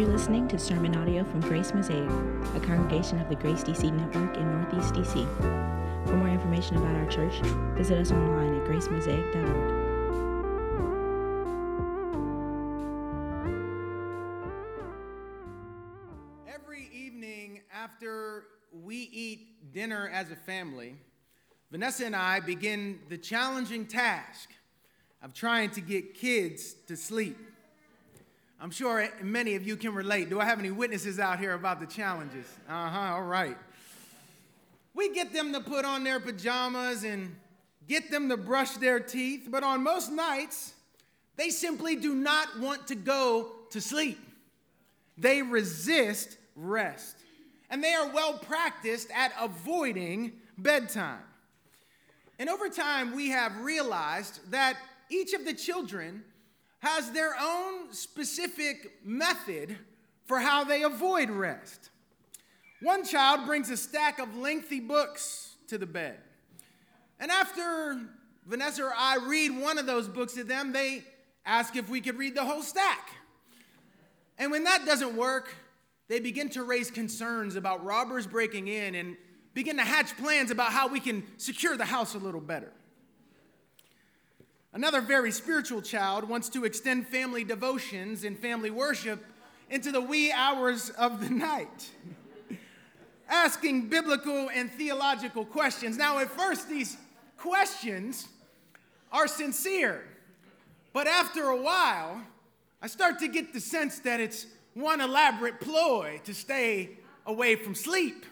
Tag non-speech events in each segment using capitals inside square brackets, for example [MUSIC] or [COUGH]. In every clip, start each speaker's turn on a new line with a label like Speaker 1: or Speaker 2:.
Speaker 1: You're listening to sermon audio from Grace Mosaic, a congregation of the Grace DC Network in Northeast DC. For more information about our church, visit us online at gracemosaic.org.
Speaker 2: Every evening after we eat dinner as a family, Vanessa and I begin the challenging task of trying to get kids to sleep. I'm sure many of you can relate. Do I have any witnesses out here about the challenges? Uh huh, all right. We get them to put on their pajamas and get them to brush their teeth, but on most nights, they simply do not want to go to sleep. They resist rest. And they are well practiced at avoiding bedtime. And over time, we have realized that each of the children has their own specific method for how they avoid rest. One child brings a stack of lengthy books to the bed. And after Vanessa or I read one of those books to them, they ask if we could read the whole stack. And when that doesn't work, they begin to raise concerns about robbers breaking in and begin to hatch plans about how we can secure the house a little better. Another very spiritual child wants to extend family devotions and family worship into the wee hours of the [LAUGHS] night, asking biblical and theological questions. Now, at first, these questions are sincere, but after a while, I start to get the sense that it's one elaborate ploy to stay away from sleep.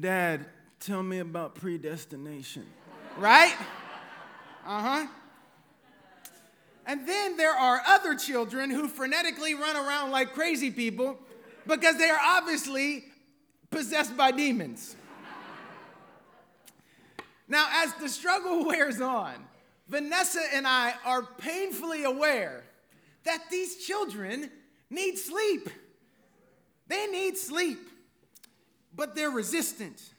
Speaker 2: Dad, tell me about predestination, right? Uh huh. And then there are other children who frenetically run around like crazy people because they are obviously possessed by demons. now, as the struggle [LAUGHS] wears on, Vanessa and I are painfully aware that these children need sleep. They need sleep, but they're resistant.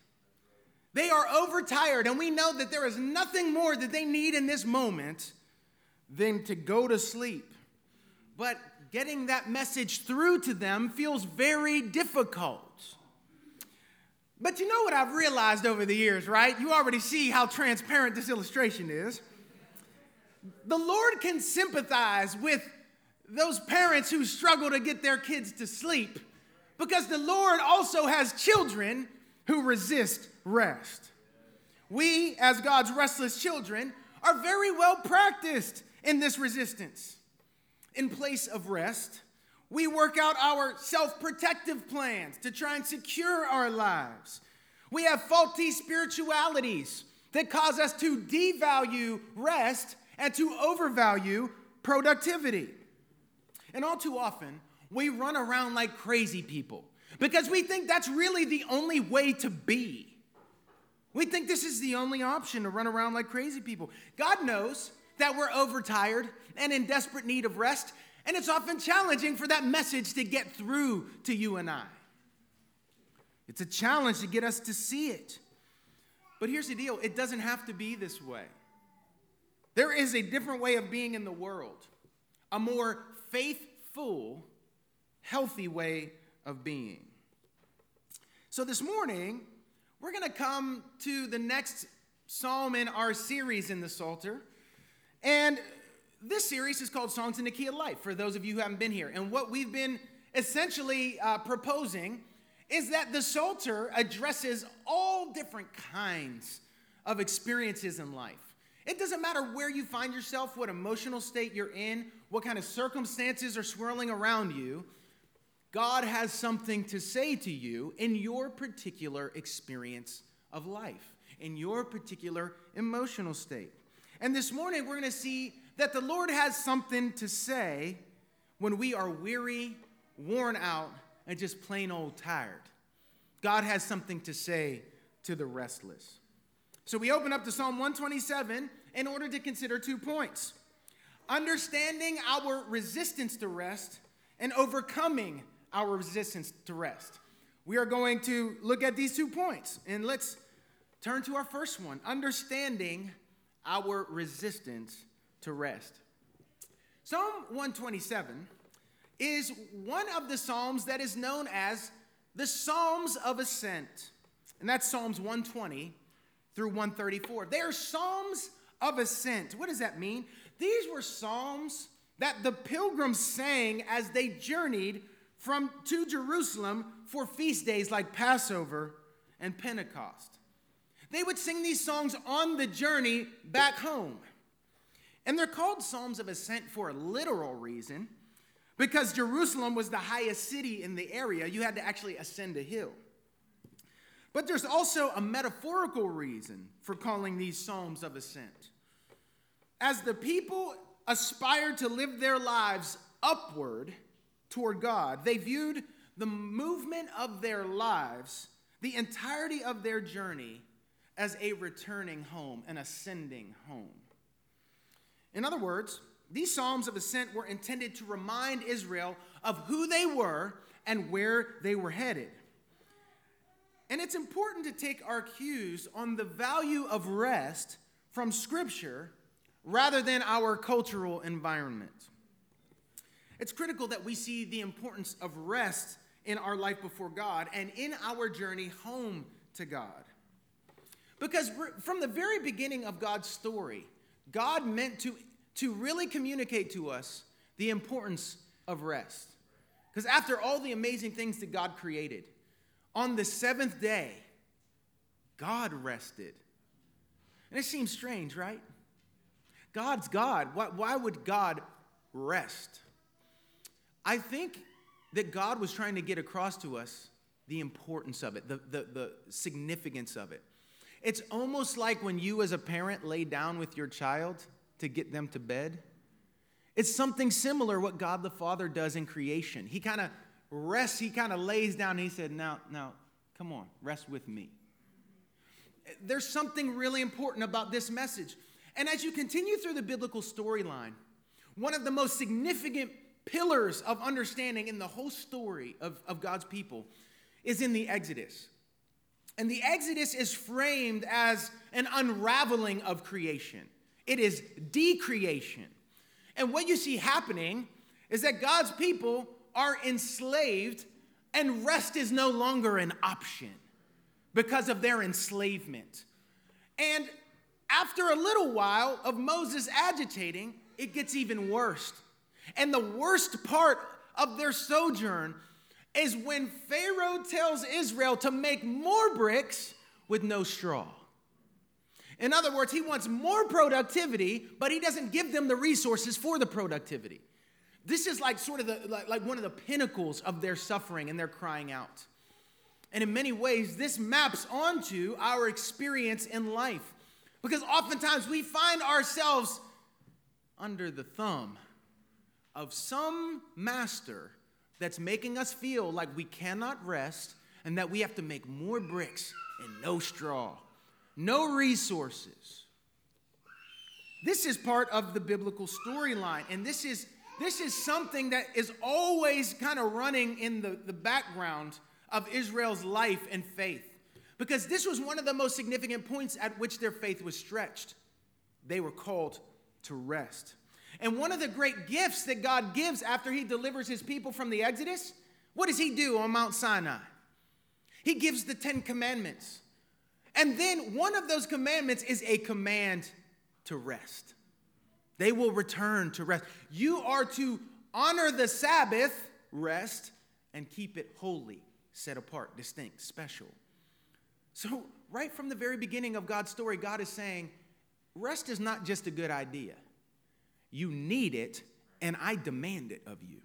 Speaker 2: They are overtired, and we know that there is nothing more that they need in this moment than to go to sleep. But getting that message through to them feels very difficult. But you know what I've realized over the years, right? You already see how transparent this illustration is. The Lord can sympathize with those parents who struggle to get their kids to sleep because the Lord also has children who resist rest. We, as God's restless children, are very well practiced in this resistance. In place of rest, we work out our self protective plans to try and secure our lives. We have faulty spiritualities that cause us to devalue rest and to overvalue productivity. And all too often, we run around like crazy people because we think that's really the only way to be. We think this is the only option to run around like crazy people. God knows that we're overtired and in desperate need of rest, and it's often challenging for that message to get through to you and I. It's a challenge to get us to see it. But here's the deal it doesn't have to be this way. There is a different way of being in the world, a more faithful, healthy way of being. So this morning, we're going to come to the next psalm in our series in the Psalter. And this series is called Songs in the Key of Life, for those of you who haven't been here. And what we've been essentially uh, proposing is that the Psalter addresses all different kinds of experiences in life. It doesn't matter where you find yourself, what emotional state you're in, what kind of circumstances are swirling around you. God has something to say to you in your particular experience of life, in your particular emotional state. And this morning, we're going to see that the Lord has something to say when we are weary, worn out, and just plain old tired. God has something to say to the restless. So we open up to Psalm 127 in order to consider two points understanding our resistance to rest and overcoming our resistance to rest. We are going to look at these two points, and let's turn to our first one understanding our resistance to rest. Psalm 127 is one of the Psalms that is known as the Psalms of Ascent. And that's Psalms 120 through 134. They are Psalms of Ascent. What does that mean? These were Psalms that the pilgrims sang as they journeyed from to Jerusalem for feast days like Passover and Pentecost. They would sing these songs on the journey back home. And they're called Psalms of Ascent for a literal reason because Jerusalem was the highest city in the area. You had to actually ascend a hill. But there's also a metaphorical reason for calling these Psalms of Ascent. As the people aspired to live their lives upward toward God, they viewed the movement of their lives, the entirety of their journey, as a returning home, an ascending home. In other words, these Psalms of Ascent were intended to remind Israel of who they were and where they were headed. And it's important to take our cues on the value of rest from Scripture rather than our cultural environment. It's critical that we see the importance of rest in our life before God and in our journey home to God. Because from the very beginning of God's story, God meant to, to really communicate to us the importance of rest. Because after all the amazing things that God created, on the seventh day, God rested. And it seems strange, right? God's God. Why, why would God rest? I think that God was trying to get across to us the importance of it, the, the, the significance of it. It's almost like when you, as a parent, lay down with your child to get them to bed. It's something similar what God the Father does in creation. He kind of rests, he kind of lays down, and he said, Now, now, come on, rest with me. There's something really important about this message. And as you continue through the biblical storyline, one of the most significant pillars of understanding in the whole story of, of God's people is in the Exodus. And the Exodus is framed as an unraveling of creation, it is decreation. And what you see happening is that God's people are enslaved, and rest is no longer an option because of their enslavement. And after a little while of Moses agitating, it gets even worse. And the worst part of their sojourn is when Pharaoh tells Israel to make more bricks with no straw. In other words, he wants more productivity, but he doesn't give them the resources for the productivity. This is like sort of the, like, like one of the pinnacles of their suffering and their crying out. And in many ways, this maps onto our experience in life. Because oftentimes we find ourselves under the thumb of some master that's making us feel like we cannot rest and that we have to make more bricks and no straw, no resources. This is part of the biblical storyline, and this is this is something that is always kind of running in the, the background of Israel's life and faith. Because this was one of the most significant points at which their faith was stretched. They were called to rest. And one of the great gifts that God gives after he delivers his people from the Exodus, what does he do on Mount Sinai? He gives the Ten Commandments. And then one of those commandments is a command to rest. They will return to rest. You are to honor the Sabbath, rest, and keep it holy, set apart, distinct, special. So, right from the very beginning of God's story, God is saying, rest is not just a good idea. You need it, and I demand it of you.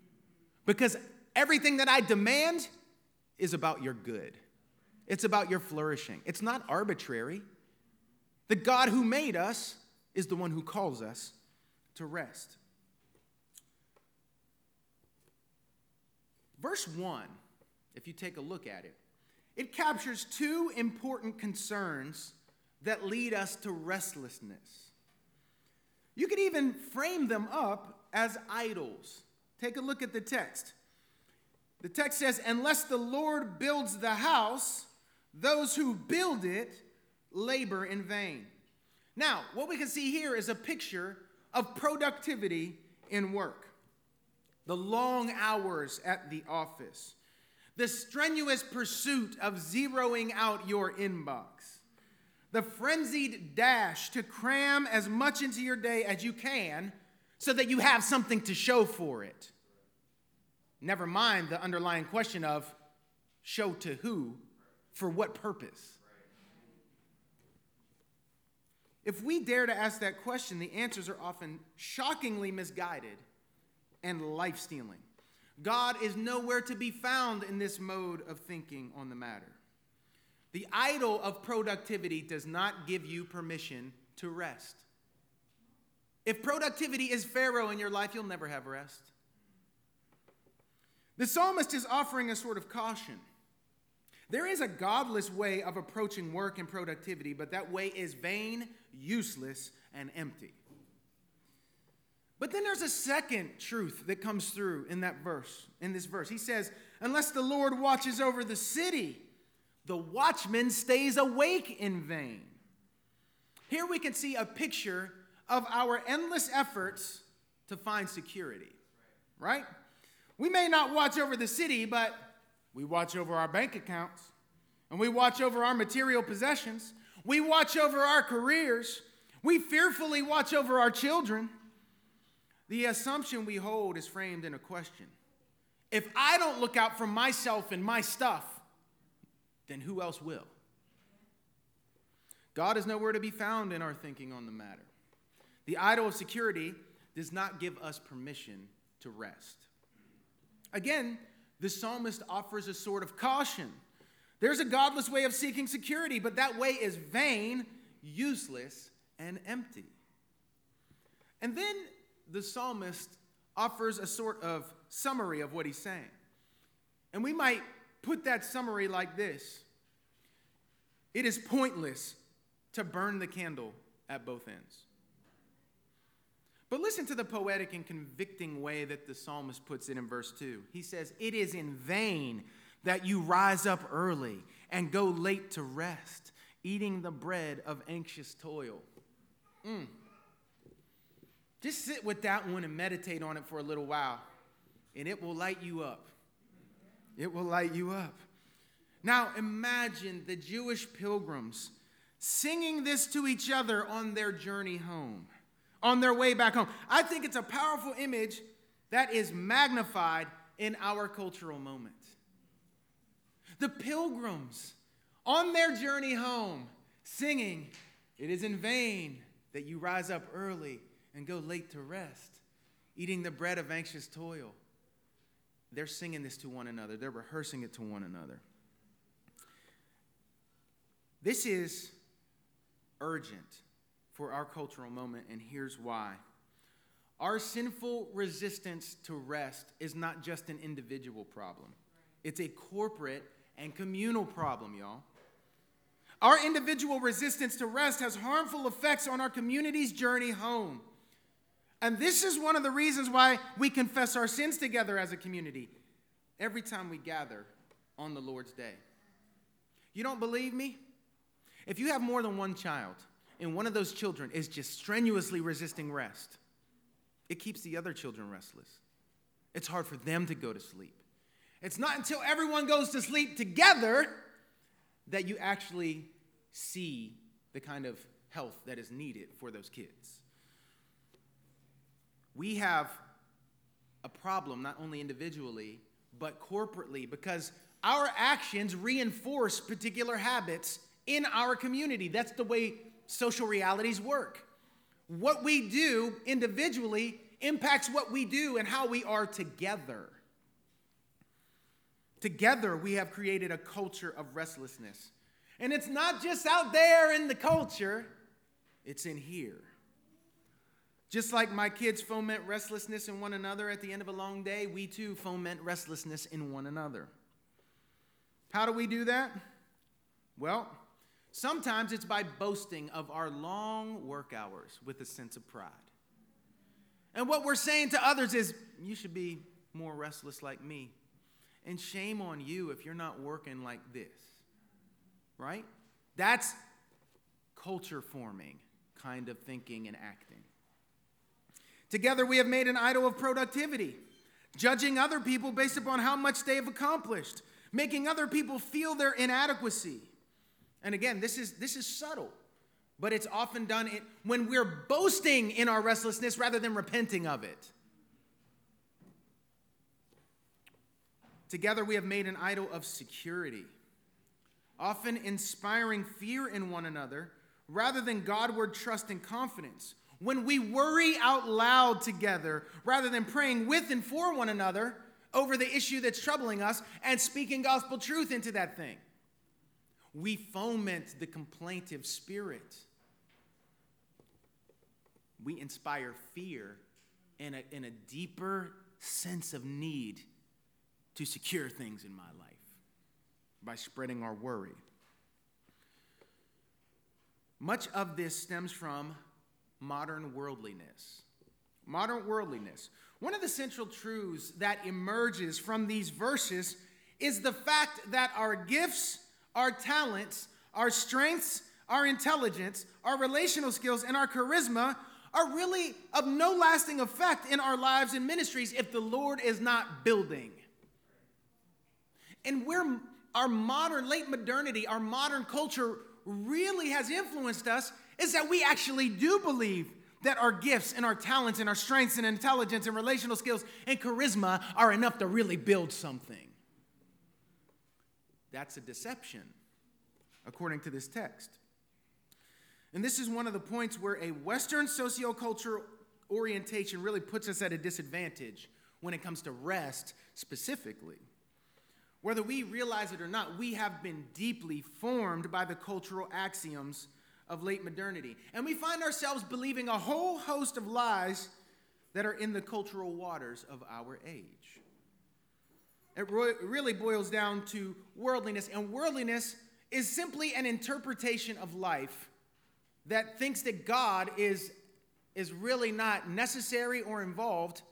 Speaker 2: Because everything that I demand is about your good, it's about your flourishing. It's not arbitrary. The God who made us is the one who calls us to rest. Verse 1, if you take a look at it, it captures two important concerns that lead us to restlessness. You could even frame them up as idols. Take a look at the text. The text says, Unless the Lord builds the house, those who build it labor in vain. Now, what we can see here is a picture of productivity in work. the long hours at the office, the strenuous pursuit of zeroing out your inbox, the frenzied dash to cram as much into your day as you can so that you have something to show for it. Never mind the underlying question of show to who, for what purpose. If we dare to ask that question, the answers are often shockingly misguided and life stealing. God is nowhere to be found in this mode of thinking on the matter. The idol of productivity does not give you permission to rest. If productivity is Pharaoh in your life, you'll never have rest. The psalmist is offering a sort of caution. There is a godless way of approaching work and productivity, but that way is vain, useless, and empty. But then there's a second truth that comes through in that verse, in this verse. He says, Unless the Lord watches over the city, the watchman stays awake in vain. Here we can see a picture of our endless efforts to find security, right? We may not watch over the city, but we watch over our bank accounts, and we watch over our material possessions, we watch over our careers, we fearfully watch over our children. The assumption we hold is framed in a question. If I don't look out for myself and my stuff, then who else will? God is nowhere to be found in our thinking on the matter. The idol of security does not give us permission to rest. Again, the psalmist offers a sort of caution. There's a godless way of seeking security, but that way is vain, useless, and empty. And then the psalmist offers a sort of summary of what he's saying. And we might put that summary like this It is pointless to burn the candle at both ends. But listen to the poetic and convicting way that the psalmist puts it in verse 2. He says, It is in vain that you rise up early and go late to rest, eating the bread of anxious toil. Mm. Just sit with that one and meditate on it for a little while, and it will light you up. It will light you up. Now, imagine the Jewish pilgrims singing this to each other on their journey home, on their way back home. I think it's a powerful image that is magnified in our cultural moment. The pilgrims on their journey home singing, It is in vain that you rise up early and go late to rest, eating the bread of anxious toil. They're singing this to one another, they're rehearsing it to one another. This is urgent for our cultural moment, and here's why. Our sinful resistance to rest is not just an individual problem, it's a corporate and communal problem, y'all. Our individual resistance to rest has harmful effects on our community's journey home. And this is one of the reasons why we confess our sins together as a community every time we gather on the Lord's day. You don't believe me? If you have more than one child and one of those children is just strenuously resisting rest, it keeps the other children restless. It's hard for them to go to sleep. It's not until everyone goes to sleep together that you actually see the kind of health that is needed for those kids we have a problem not only individually, but corporately because our actions reinforce particular habits in our community. That's the way social realities work. What we do individually impacts what we do and how we are together. Together, we have created a culture of restlessness. And it's not just out there in the culture, it's in here. Just like my kids foment restlessness in one another at the end of a long day, we too foment restlessness in one another. How do we do that? Well, sometimes it's by boasting of our long work hours with a sense of pride. And what we're saying to others is, you should be more restless like me. And shame on you if you're not working like this. Right? That's culture forming kind of thinking and acting. Together, we have made an idol of productivity. judging other people based upon how much they have accomplished, making other people feel their inadequacy. And again, this is, this is subtle, but it's often done in, when we're boasting in our restlessness rather than repenting of it. Together, we have made an idol of security, often inspiring fear in one another rather than Godward trust and confidence. When we worry out loud together rather than praying with and for one another over the issue that's troubling us and speaking gospel truth into that thing, we foment the complaintive spirit. We inspire fear and a, a deeper sense of need to secure things in my life by spreading our worry. Much of this stems from modern worldliness. Modern worldliness. One of the central truths that emerges from these verses is the fact that our gifts, our talents, our strengths, our intelligence, our relational skills, and our charisma are really of no lasting effect in our lives and ministries if the Lord is not building. And where our modern, late modernity, our modern culture really has influenced us is that we actually do believe that our gifts and our talents and our strengths and intelligence and relational skills and charisma are enough to really build something. That's a deception, according to this text. And this is one of the points where a Western sociocultural orientation really puts us at a disadvantage when it comes to rest specifically. Whether we realize it or not, we have been deeply formed by the cultural axioms of late modernity. And we find ourselves believing a whole host of lies that are in the cultural waters of our age. It really boils down to worldliness, and worldliness is simply an interpretation of life that thinks that God is, is really not necessary or involved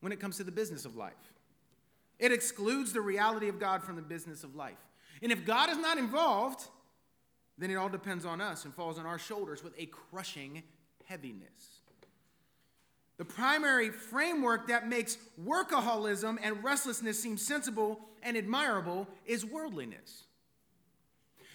Speaker 2: when it comes to the business of life. It excludes the reality of God from the business of life. And if God is not involved, then it all depends on us and falls on our shoulders with a crushing heaviness. The primary framework that makes workaholism and restlessness seem sensible and admirable is worldliness.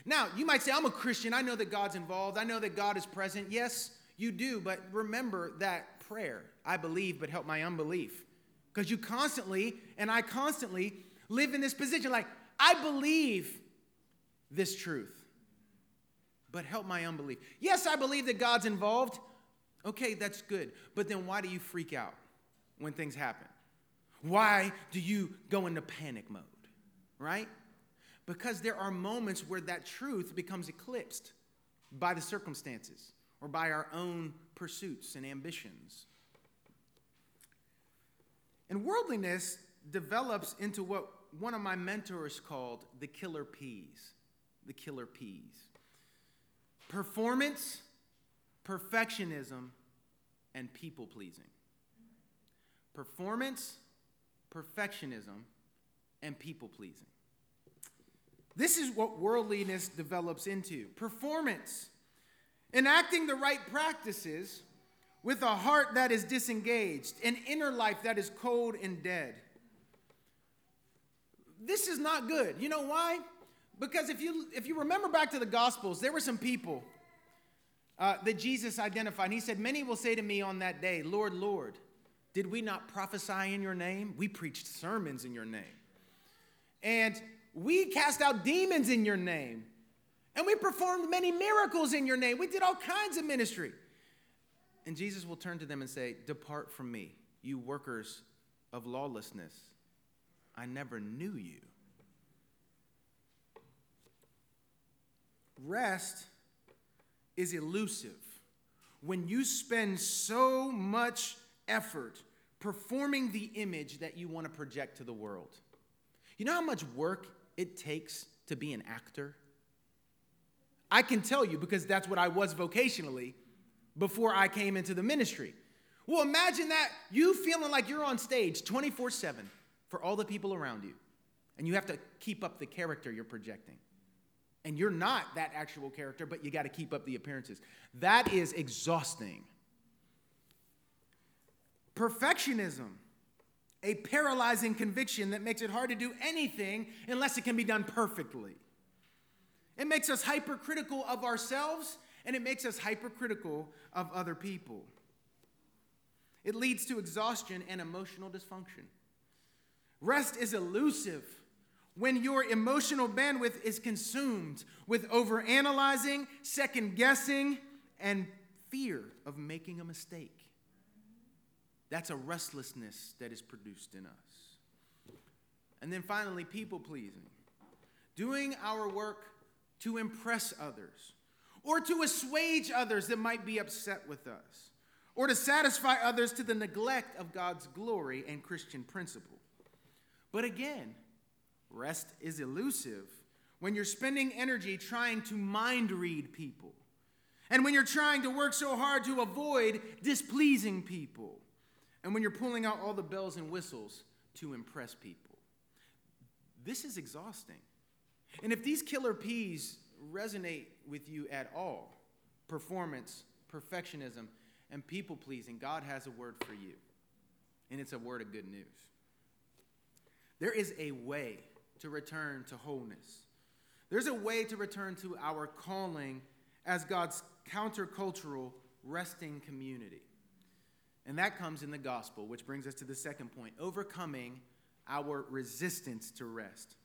Speaker 2: Now, you might say, I'm a Christian. I know that God's involved. I know that God is present. Yes, you do. But remember that prayer I believe, but help my unbelief. Because you constantly, and I constantly, live in this position like, I believe this truth, but help my unbelief. Yes, I believe that God's involved. Okay, that's good. But then why do you freak out when things happen? Why do you go into panic mode? Right? Because there are moments where that truth becomes eclipsed by the circumstances or by our own pursuits and ambitions. And worldliness develops into what one of my mentors called the killer P's. The killer P's. Performance, perfectionism, and people pleasing. Performance, perfectionism, and people pleasing. This is what worldliness develops into performance. Enacting the right practices with a heart that is disengaged, an inner life that is cold and dead. This is not good. You know why? Because if you if you remember back to the Gospels, there were some people uh, that Jesus identified. And He said, "Many will say to me on that day, Lord, Lord, did we not prophesy in your name? We preached sermons in your name, and we cast out demons in your name, and we performed many miracles in your name. We did all kinds of ministry." And Jesus will turn to them and say, Depart from me, you workers of lawlessness. I never knew you. Rest is elusive when you spend so much effort performing the image that you want to project to the world. You know how much work it takes to be an actor? I can tell you because that's what I was vocationally before I came into the ministry. Well, imagine that you feeling like you're on stage 24 7 for all the people around you, and you have to keep up the character you're projecting. And you're not that actual character, but you got to keep up the appearances. That is exhausting. Perfectionism a paralyzing conviction that makes it hard to do anything unless it can be done perfectly. It makes us hypercritical of ourselves and it makes us hypercritical of other people. It leads to exhaustion and emotional dysfunction. Rest is elusive when your emotional bandwidth is consumed with overanalyzing, second guessing, and fear of making a mistake. That's a restlessness that is produced in us. And then finally, people pleasing. Doing our work to impress others or to assuage others that might be upset with us or to satisfy others to the neglect of God's glory and Christian principle. But again, rest is elusive when you're spending energy trying to mind read people, and when you're trying to work so hard to avoid displeasing people, and when you're pulling out all the bells and whistles to impress people. This is exhausting. And if these killer P's resonate with you at all performance, perfectionism, and people pleasing, God has a word for you. And it's a word of good news. There is a way to return to wholeness. There's a way to return to our calling as God's countercultural resting community. And that comes in the gospel, which brings us to the second point overcoming our resistance to rest.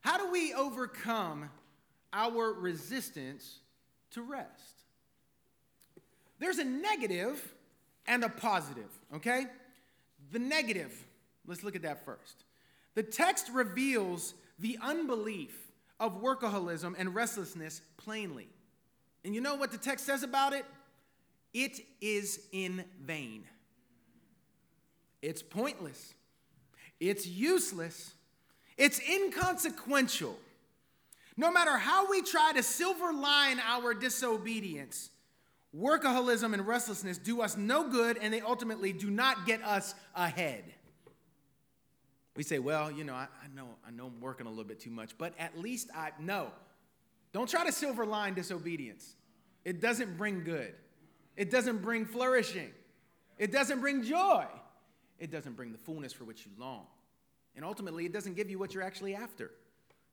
Speaker 2: How do we overcome our resistance to rest? There's a negative and a positive, okay? The negative, let's look at that first. The text reveals the unbelief of workaholism and restlessness plainly. And you know what the text says about it? It is in vain. It's pointless. It's useless. It's inconsequential. No matter how we try to silver line our disobedience, workaholism and restlessness do us no good and they ultimately do not get us ahead. We say, well, you know, I, I, know, I know I'm working a little bit too much, but at least I know. Don't try to silver line disobedience. It doesn't bring good. It doesn't bring flourishing. It doesn't bring joy. It doesn't bring the fullness for which you long. And ultimately, it doesn't give you what you're actually after.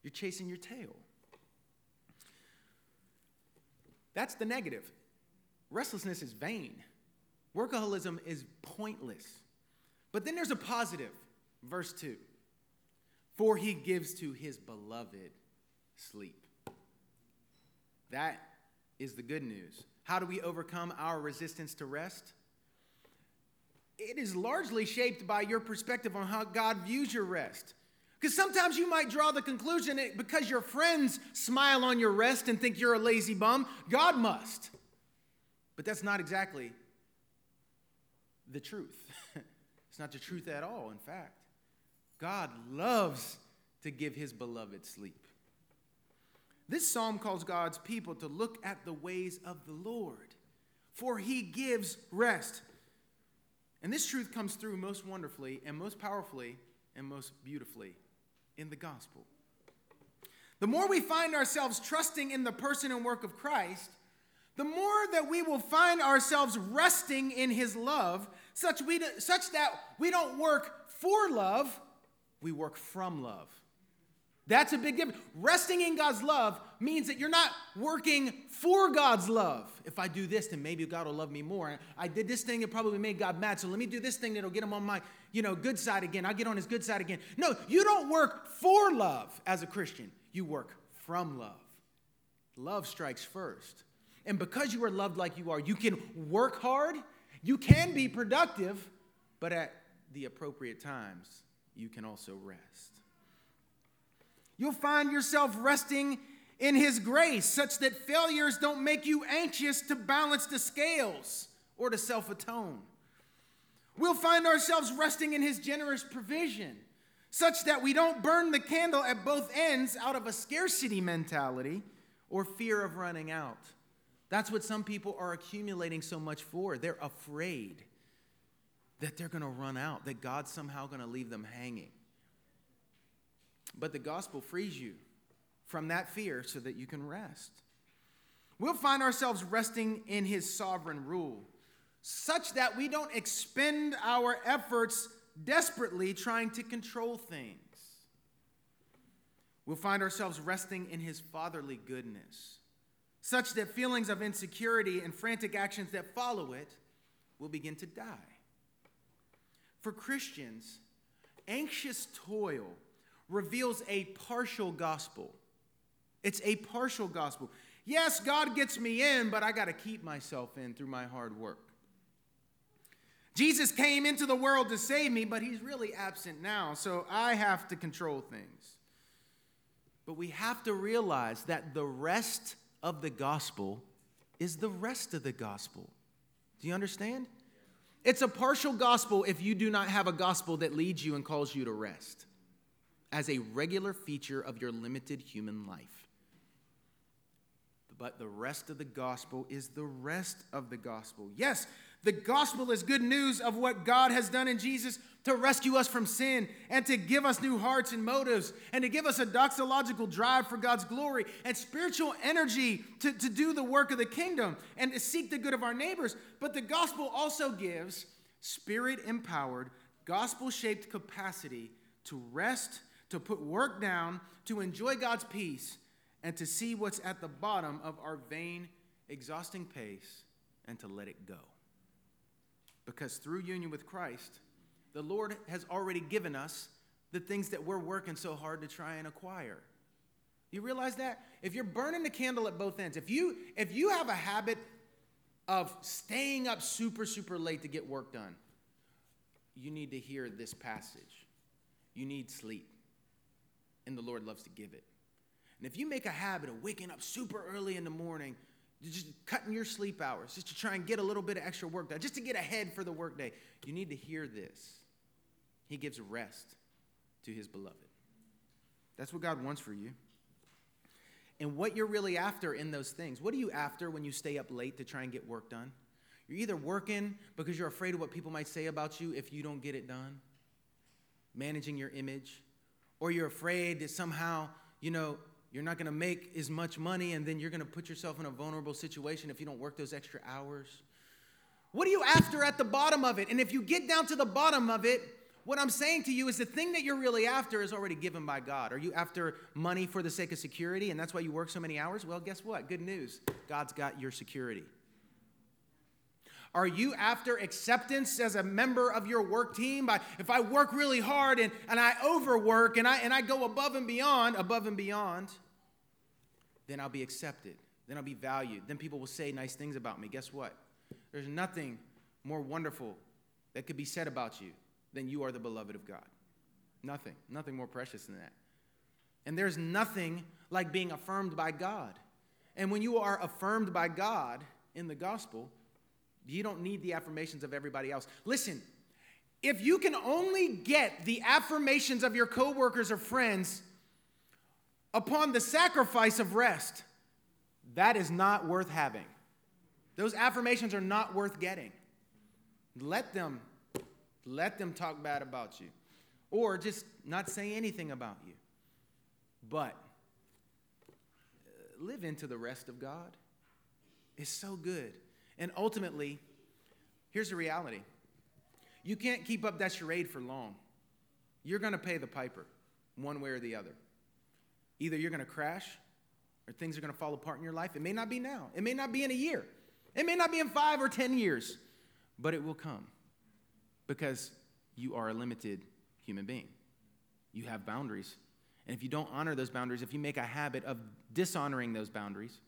Speaker 2: You're chasing your tail. That's the negative. Restlessness is vain. Workaholism is pointless. But then there's a positive. Verse 2 For he gives to his beloved sleep. That is the good news. How do we overcome our resistance to rest? It is largely shaped by your perspective on how God views your rest. Because sometimes you might draw the conclusion that because your friends smile on your rest and think you're a lazy bum, God must. But that's not exactly the truth. [LAUGHS] it's not the truth at all, in fact. God loves to give his beloved sleep. This psalm calls God's people to look at the ways of the Lord, for he gives rest. And this truth comes through most wonderfully and most powerfully and most beautifully in the gospel. The more we find ourselves trusting in the person and work of Christ, the more that we will find ourselves resting in his love, such, we, such that we don't work for love, we work from love. That's a big difference. Resting in God's love means that you're not working for God's love. If I do this, then maybe God will love me more. I did this thing it probably made God mad, so let me do this thing that'll get him on my, you know, good side again. I'll get on his good side again. No, you don't work for love as a Christian. You work from love. Love strikes first. And because you are loved like you are, you can work hard, you can be productive, but at the appropriate times, you can also rest. You'll find yourself resting in His grace, such that failures don't make you anxious to balance the scales or to self atone. We'll find ourselves resting in His generous provision, such that we don't burn the candle at both ends out of a scarcity mentality or fear of running out. That's what some people are accumulating so much for. They're afraid that they're going to run out, that God's somehow going to leave them hanging. But the gospel frees you from that fear so that you can rest. We'll find ourselves resting in his sovereign rule, such that we don't expend our efforts desperately trying to control things. We'll find ourselves resting in his fatherly goodness, such that feelings of insecurity and frantic actions that follow it will begin to die. For Christians, anxious toil reveals a partial gospel. It's a partial gospel. Yes, God gets me in, but I got to keep myself in through my hard work. Jesus came into the world to save me, but he's really absent now, so I have to control things. But we have to realize that the rest of the gospel is the rest of the gospel. Do you understand? It's a partial gospel if you do not have a gospel that leads you and calls you to rest as a regular feature of your limited human life. But the rest of the gospel is the rest of the gospel. Yes, the gospel is good news of what God has done in Jesus to rescue us from sin and to give us new hearts and motives and to give us a doxological drive for God's glory and spiritual energy to, to do the work of the kingdom and to seek the good of our neighbors. But the gospel also gives spirit empowered, gospel shaped capacity to rest, to put work down, to enjoy God's peace, and to see what's at the bottom of our vain, exhausting pace and to let it go. Because through union with Christ, the Lord has already given us the things that we're working so hard to try and acquire. You realize that? If you're burning the candle at both ends, if you if you have a habit of staying up super super late to get work done, you need to hear this passage. You need sleep. And the Lord loves to give it. And if you make a habit of waking up super early in the morning, just cutting your sleep hours, just to try and get a little bit of extra work done, just to get ahead for the workday, you need to hear this. He gives rest to his beloved. That's what God wants for you. And what you're really after in those things. What are you after when you stay up late to try and get work done? You're either working because you're afraid of what people might say about you if you don't get it done, managing your image, or you're afraid that somehow, you know, you're not going to make as much money, and then you're going to put yourself in a vulnerable situation if you don't work those extra hours. What are you after at the bottom of it? And if you get down to the bottom of it, what I'm saying to you is the thing that you're really after is already given by God. Are you after money for the sake of security, and that's why you work so many hours? Well, guess what? Good news. God's got your security. Are you after acceptance as a member of your work team? If I work really hard and, and I overwork and I, and I go above and beyond, above and beyond, then I'll be accepted. Then I'll be valued. Then people will say nice things about me. Guess what? There's nothing more wonderful that could be said about you than you are the beloved of God. Nothing. Nothing more precious than that. And there's nothing like being affirmed by God. And when you are affirmed by God in the gospel, you don't need the affirmations of everybody else. Listen, if you can only get the affirmations of your coworkers or friends upon the sacrifice of rest, that is not worth having. Those affirmations are not worth getting. Let them let them talk bad about you or just not say anything about you. But uh, live into the rest of God. It's so good. And ultimately, here's the reality you can't keep up that charade for long. You're going to pay the piper one way or the other. Either you're going to crash or things are going to fall apart in your life. It may not be now, it may not be in a year, it may not be in five or 10 years, but it will come because you are a limited human being. You have boundaries. And if you don't honor those boundaries, if you make a habit of dishonoring those boundaries,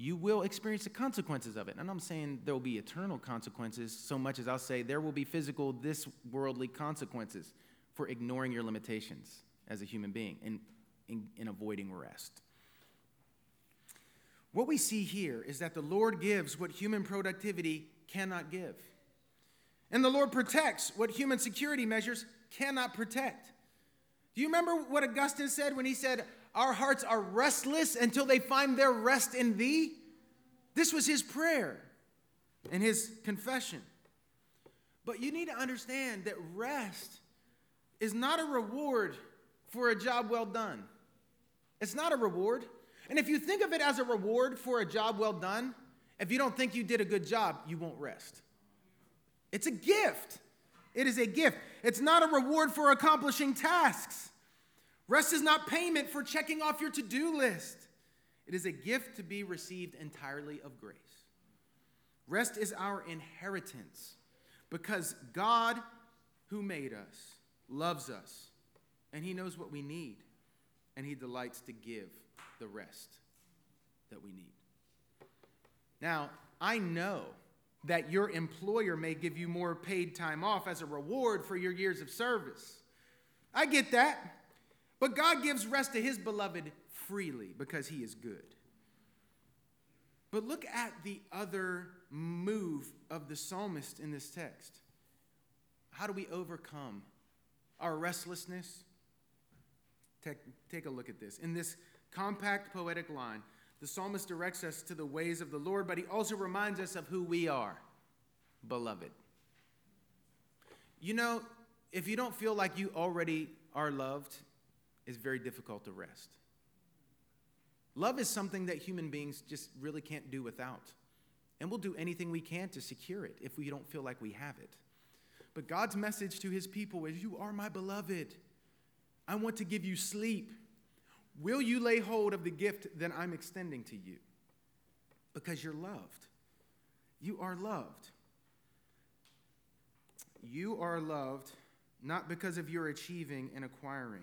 Speaker 2: you will experience the consequences of it. And I'm saying there will be eternal consequences so much as I'll say there will be physical, this worldly consequences for ignoring your limitations as a human being and in, in avoiding rest. What we see here is that the Lord gives what human productivity cannot give. And the Lord protects what human security measures cannot protect. Do you remember what Augustine said when he said, our hearts are restless until they find their rest in thee. This was his prayer and his confession. But you need to understand that rest is not a reward for a job well done. It's not a reward. And if you think of it as a reward for a job well done, if you don't think you did a good job, you won't rest. It's a gift. It is a gift. It's not a reward for accomplishing tasks. Rest is not payment for checking off your to do list. It is a gift to be received entirely of grace. Rest is our inheritance because God, who made us, loves us and He knows what we need, and He delights to give the rest that we need. Now, I know that your employer may give you more paid time off as a reward for your years of service. I get that. But God gives rest to his beloved freely because he is good. But look at the other move of the psalmist in this text. How do we overcome our restlessness? Take, take a look at this. In this compact poetic line, the psalmist directs us to the ways of the Lord, but he also reminds us of who we are beloved. You know, if you don't feel like you already are loved, it's very difficult to rest. Love is something that human beings just really can't do without. And we'll do anything we can to secure it if we don't feel like we have it. But God's message to his people is You are my beloved. I want to give you sleep. Will you lay hold of the gift that I'm extending to you? Because you're loved. You are loved. You are loved not because of your achieving and acquiring.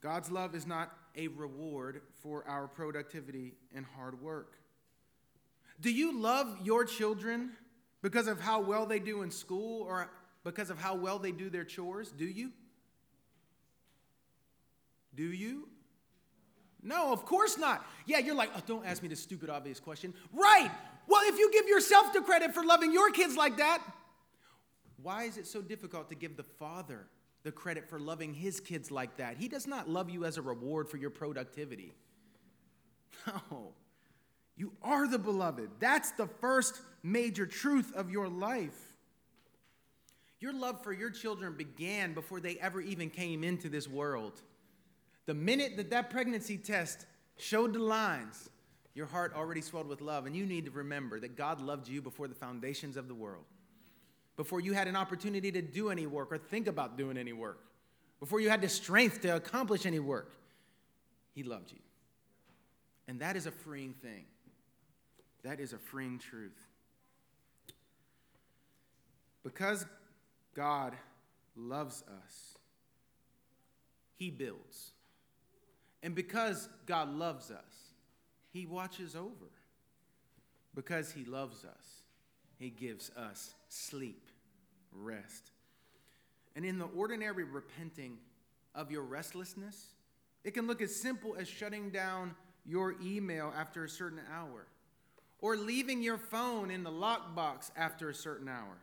Speaker 2: God's love is not a reward for our productivity and hard work. Do you love your children because of how well they do in school or because of how well they do their chores? Do you? Do you? No, of course not. Yeah, you're like, oh, don't ask me this stupid, obvious question. Right. Well, if you give yourself the credit for loving your kids like that, why is it so difficult to give the father the credit for loving his kids like that? He does not love you as a reward for your productivity. No. You are the beloved. That's the first major truth of your life. Your love for your children began before they ever even came into this world. The minute that that pregnancy test showed the lines, your heart already swelled with love. And you need to remember that God loved you before the foundations of the world, before you had an opportunity to do any work or think about doing any work, before you had the strength to accomplish any work. He loved you. And that is a freeing thing. That is a freeing truth. Because God loves us, He builds. And because God loves us, He watches over. Because He loves us, He gives us sleep, rest. And in the ordinary repenting of your restlessness, it can look as simple as shutting down your email after a certain hour, or leaving your phone in the lockbox after a certain hour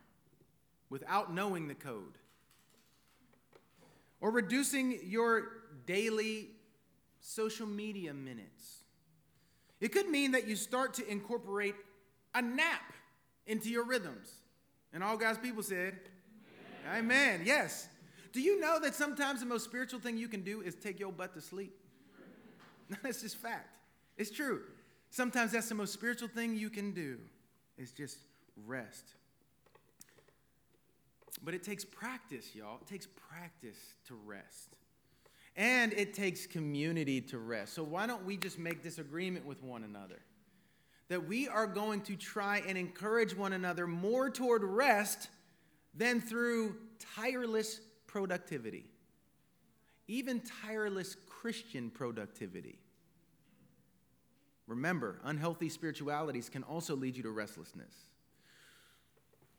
Speaker 2: without knowing the code, or reducing your daily social media minutes. It could mean that you start to incorporate a nap into your rhythms. And all God's people said, Amen. Amen. Yes. Do you know that sometimes the most spiritual thing you can do is take your butt to sleep? [LAUGHS] that's just fact. It's true. Sometimes that's the most spiritual thing you can do is just rest. But it takes practice, y'all. It takes practice to rest. And it takes community to rest. So why don't we just make this agreement with one another? That we are going to try and encourage one another more toward rest than through tireless productivity, even tireless Christian productivity. Remember, unhealthy spiritualities can also lead you to restlessness.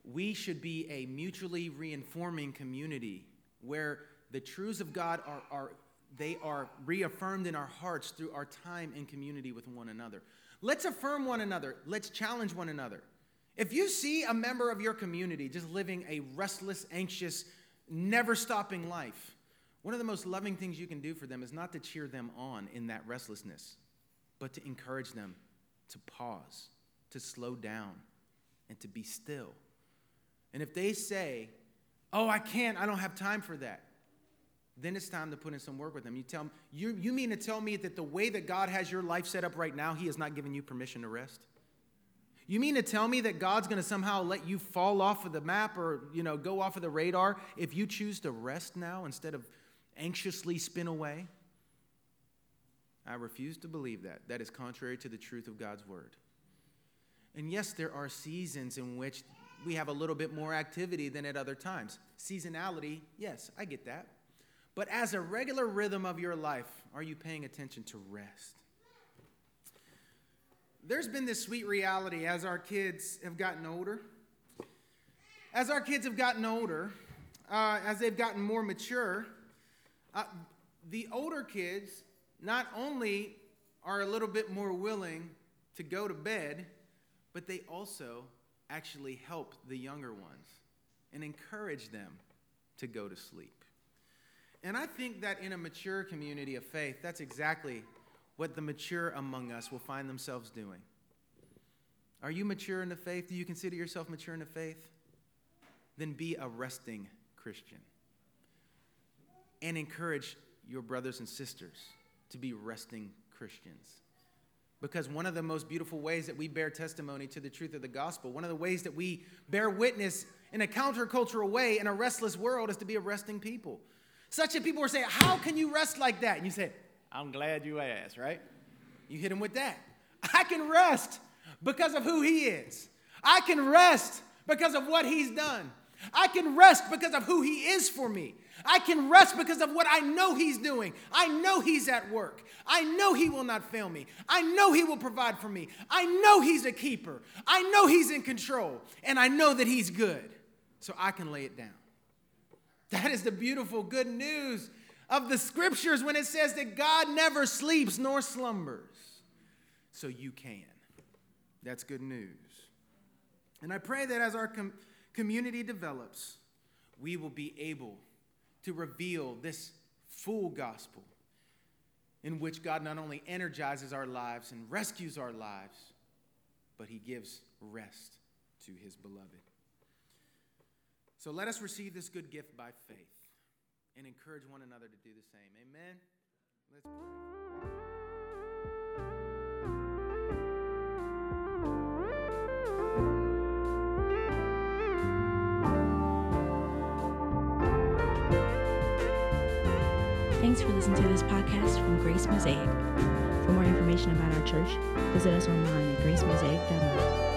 Speaker 2: We should be a mutually reinforming community where the truths of God are, are they are reaffirmed in our hearts through our time in community with one another. Let's affirm one another. Let's challenge one another. If you see a member of your community just living a restless, anxious, never stopping life, one of the most loving things you can do for them is not to cheer them on in that restlessness, but to encourage them to pause, to slow down, and to be still. And if they say, Oh, I can't, I don't have time for that, then it's time to put in some work with them. You tell you, you mean to tell me that the way that God has your life set up right now, He has not given you permission to rest? You mean to tell me that God's going to somehow let you fall off of the map or, you know, go off of the radar if you choose to rest now instead of anxiously spin away? I refuse to believe that. That is contrary to the truth of God's word. And yes, there are seasons in which we have a little bit more activity than at other times. Seasonality, yes, I get that. But as a regular rhythm of your life, are you paying attention to rest? There's been this sweet reality as our kids have gotten older. As our kids have gotten older, uh, as they've gotten more mature, uh, the older kids not only are a little bit more willing to go to bed, but they also actually help the younger ones and encourage them to go to sleep. And I think that in a mature community of faith, that's exactly what the mature among us will find themselves doing. Are you mature in the faith? Do you consider yourself mature in the faith? Then be a resting Christian. And encourage your brothers and sisters to be resting Christians. Because one of the most beautiful ways that we bear testimony to the truth of the gospel, one of the ways that we bear witness in a countercultural way in a restless world is to be a resting people. Such that people were saying, How can you rest like that? And you say, I'm glad you asked, right? You hit him with that. I can rest because of who he is. I can rest because of what he's done. I can rest because of who he is for me. I can rest because of what I know He's doing. I know He's at work. I know He will not fail me. I know He will provide for me. I know He's a keeper. I know He's in control. And I know that He's good. So I can lay it down. That is the beautiful good news of the scriptures when it says that God never sleeps nor slumbers. So you can. That's good news. And I pray that as our com- community develops, we will be able to reveal this full gospel in which God not only energizes our lives and rescues our lives, but he gives rest to his beloved. So let us receive this good gift by faith and encourage one another to do the same. Amen. Let's pray.
Speaker 1: Thanks for listening to this podcast from Grace Mosaic. For more information about our church, visit us online at gracemosaic.org.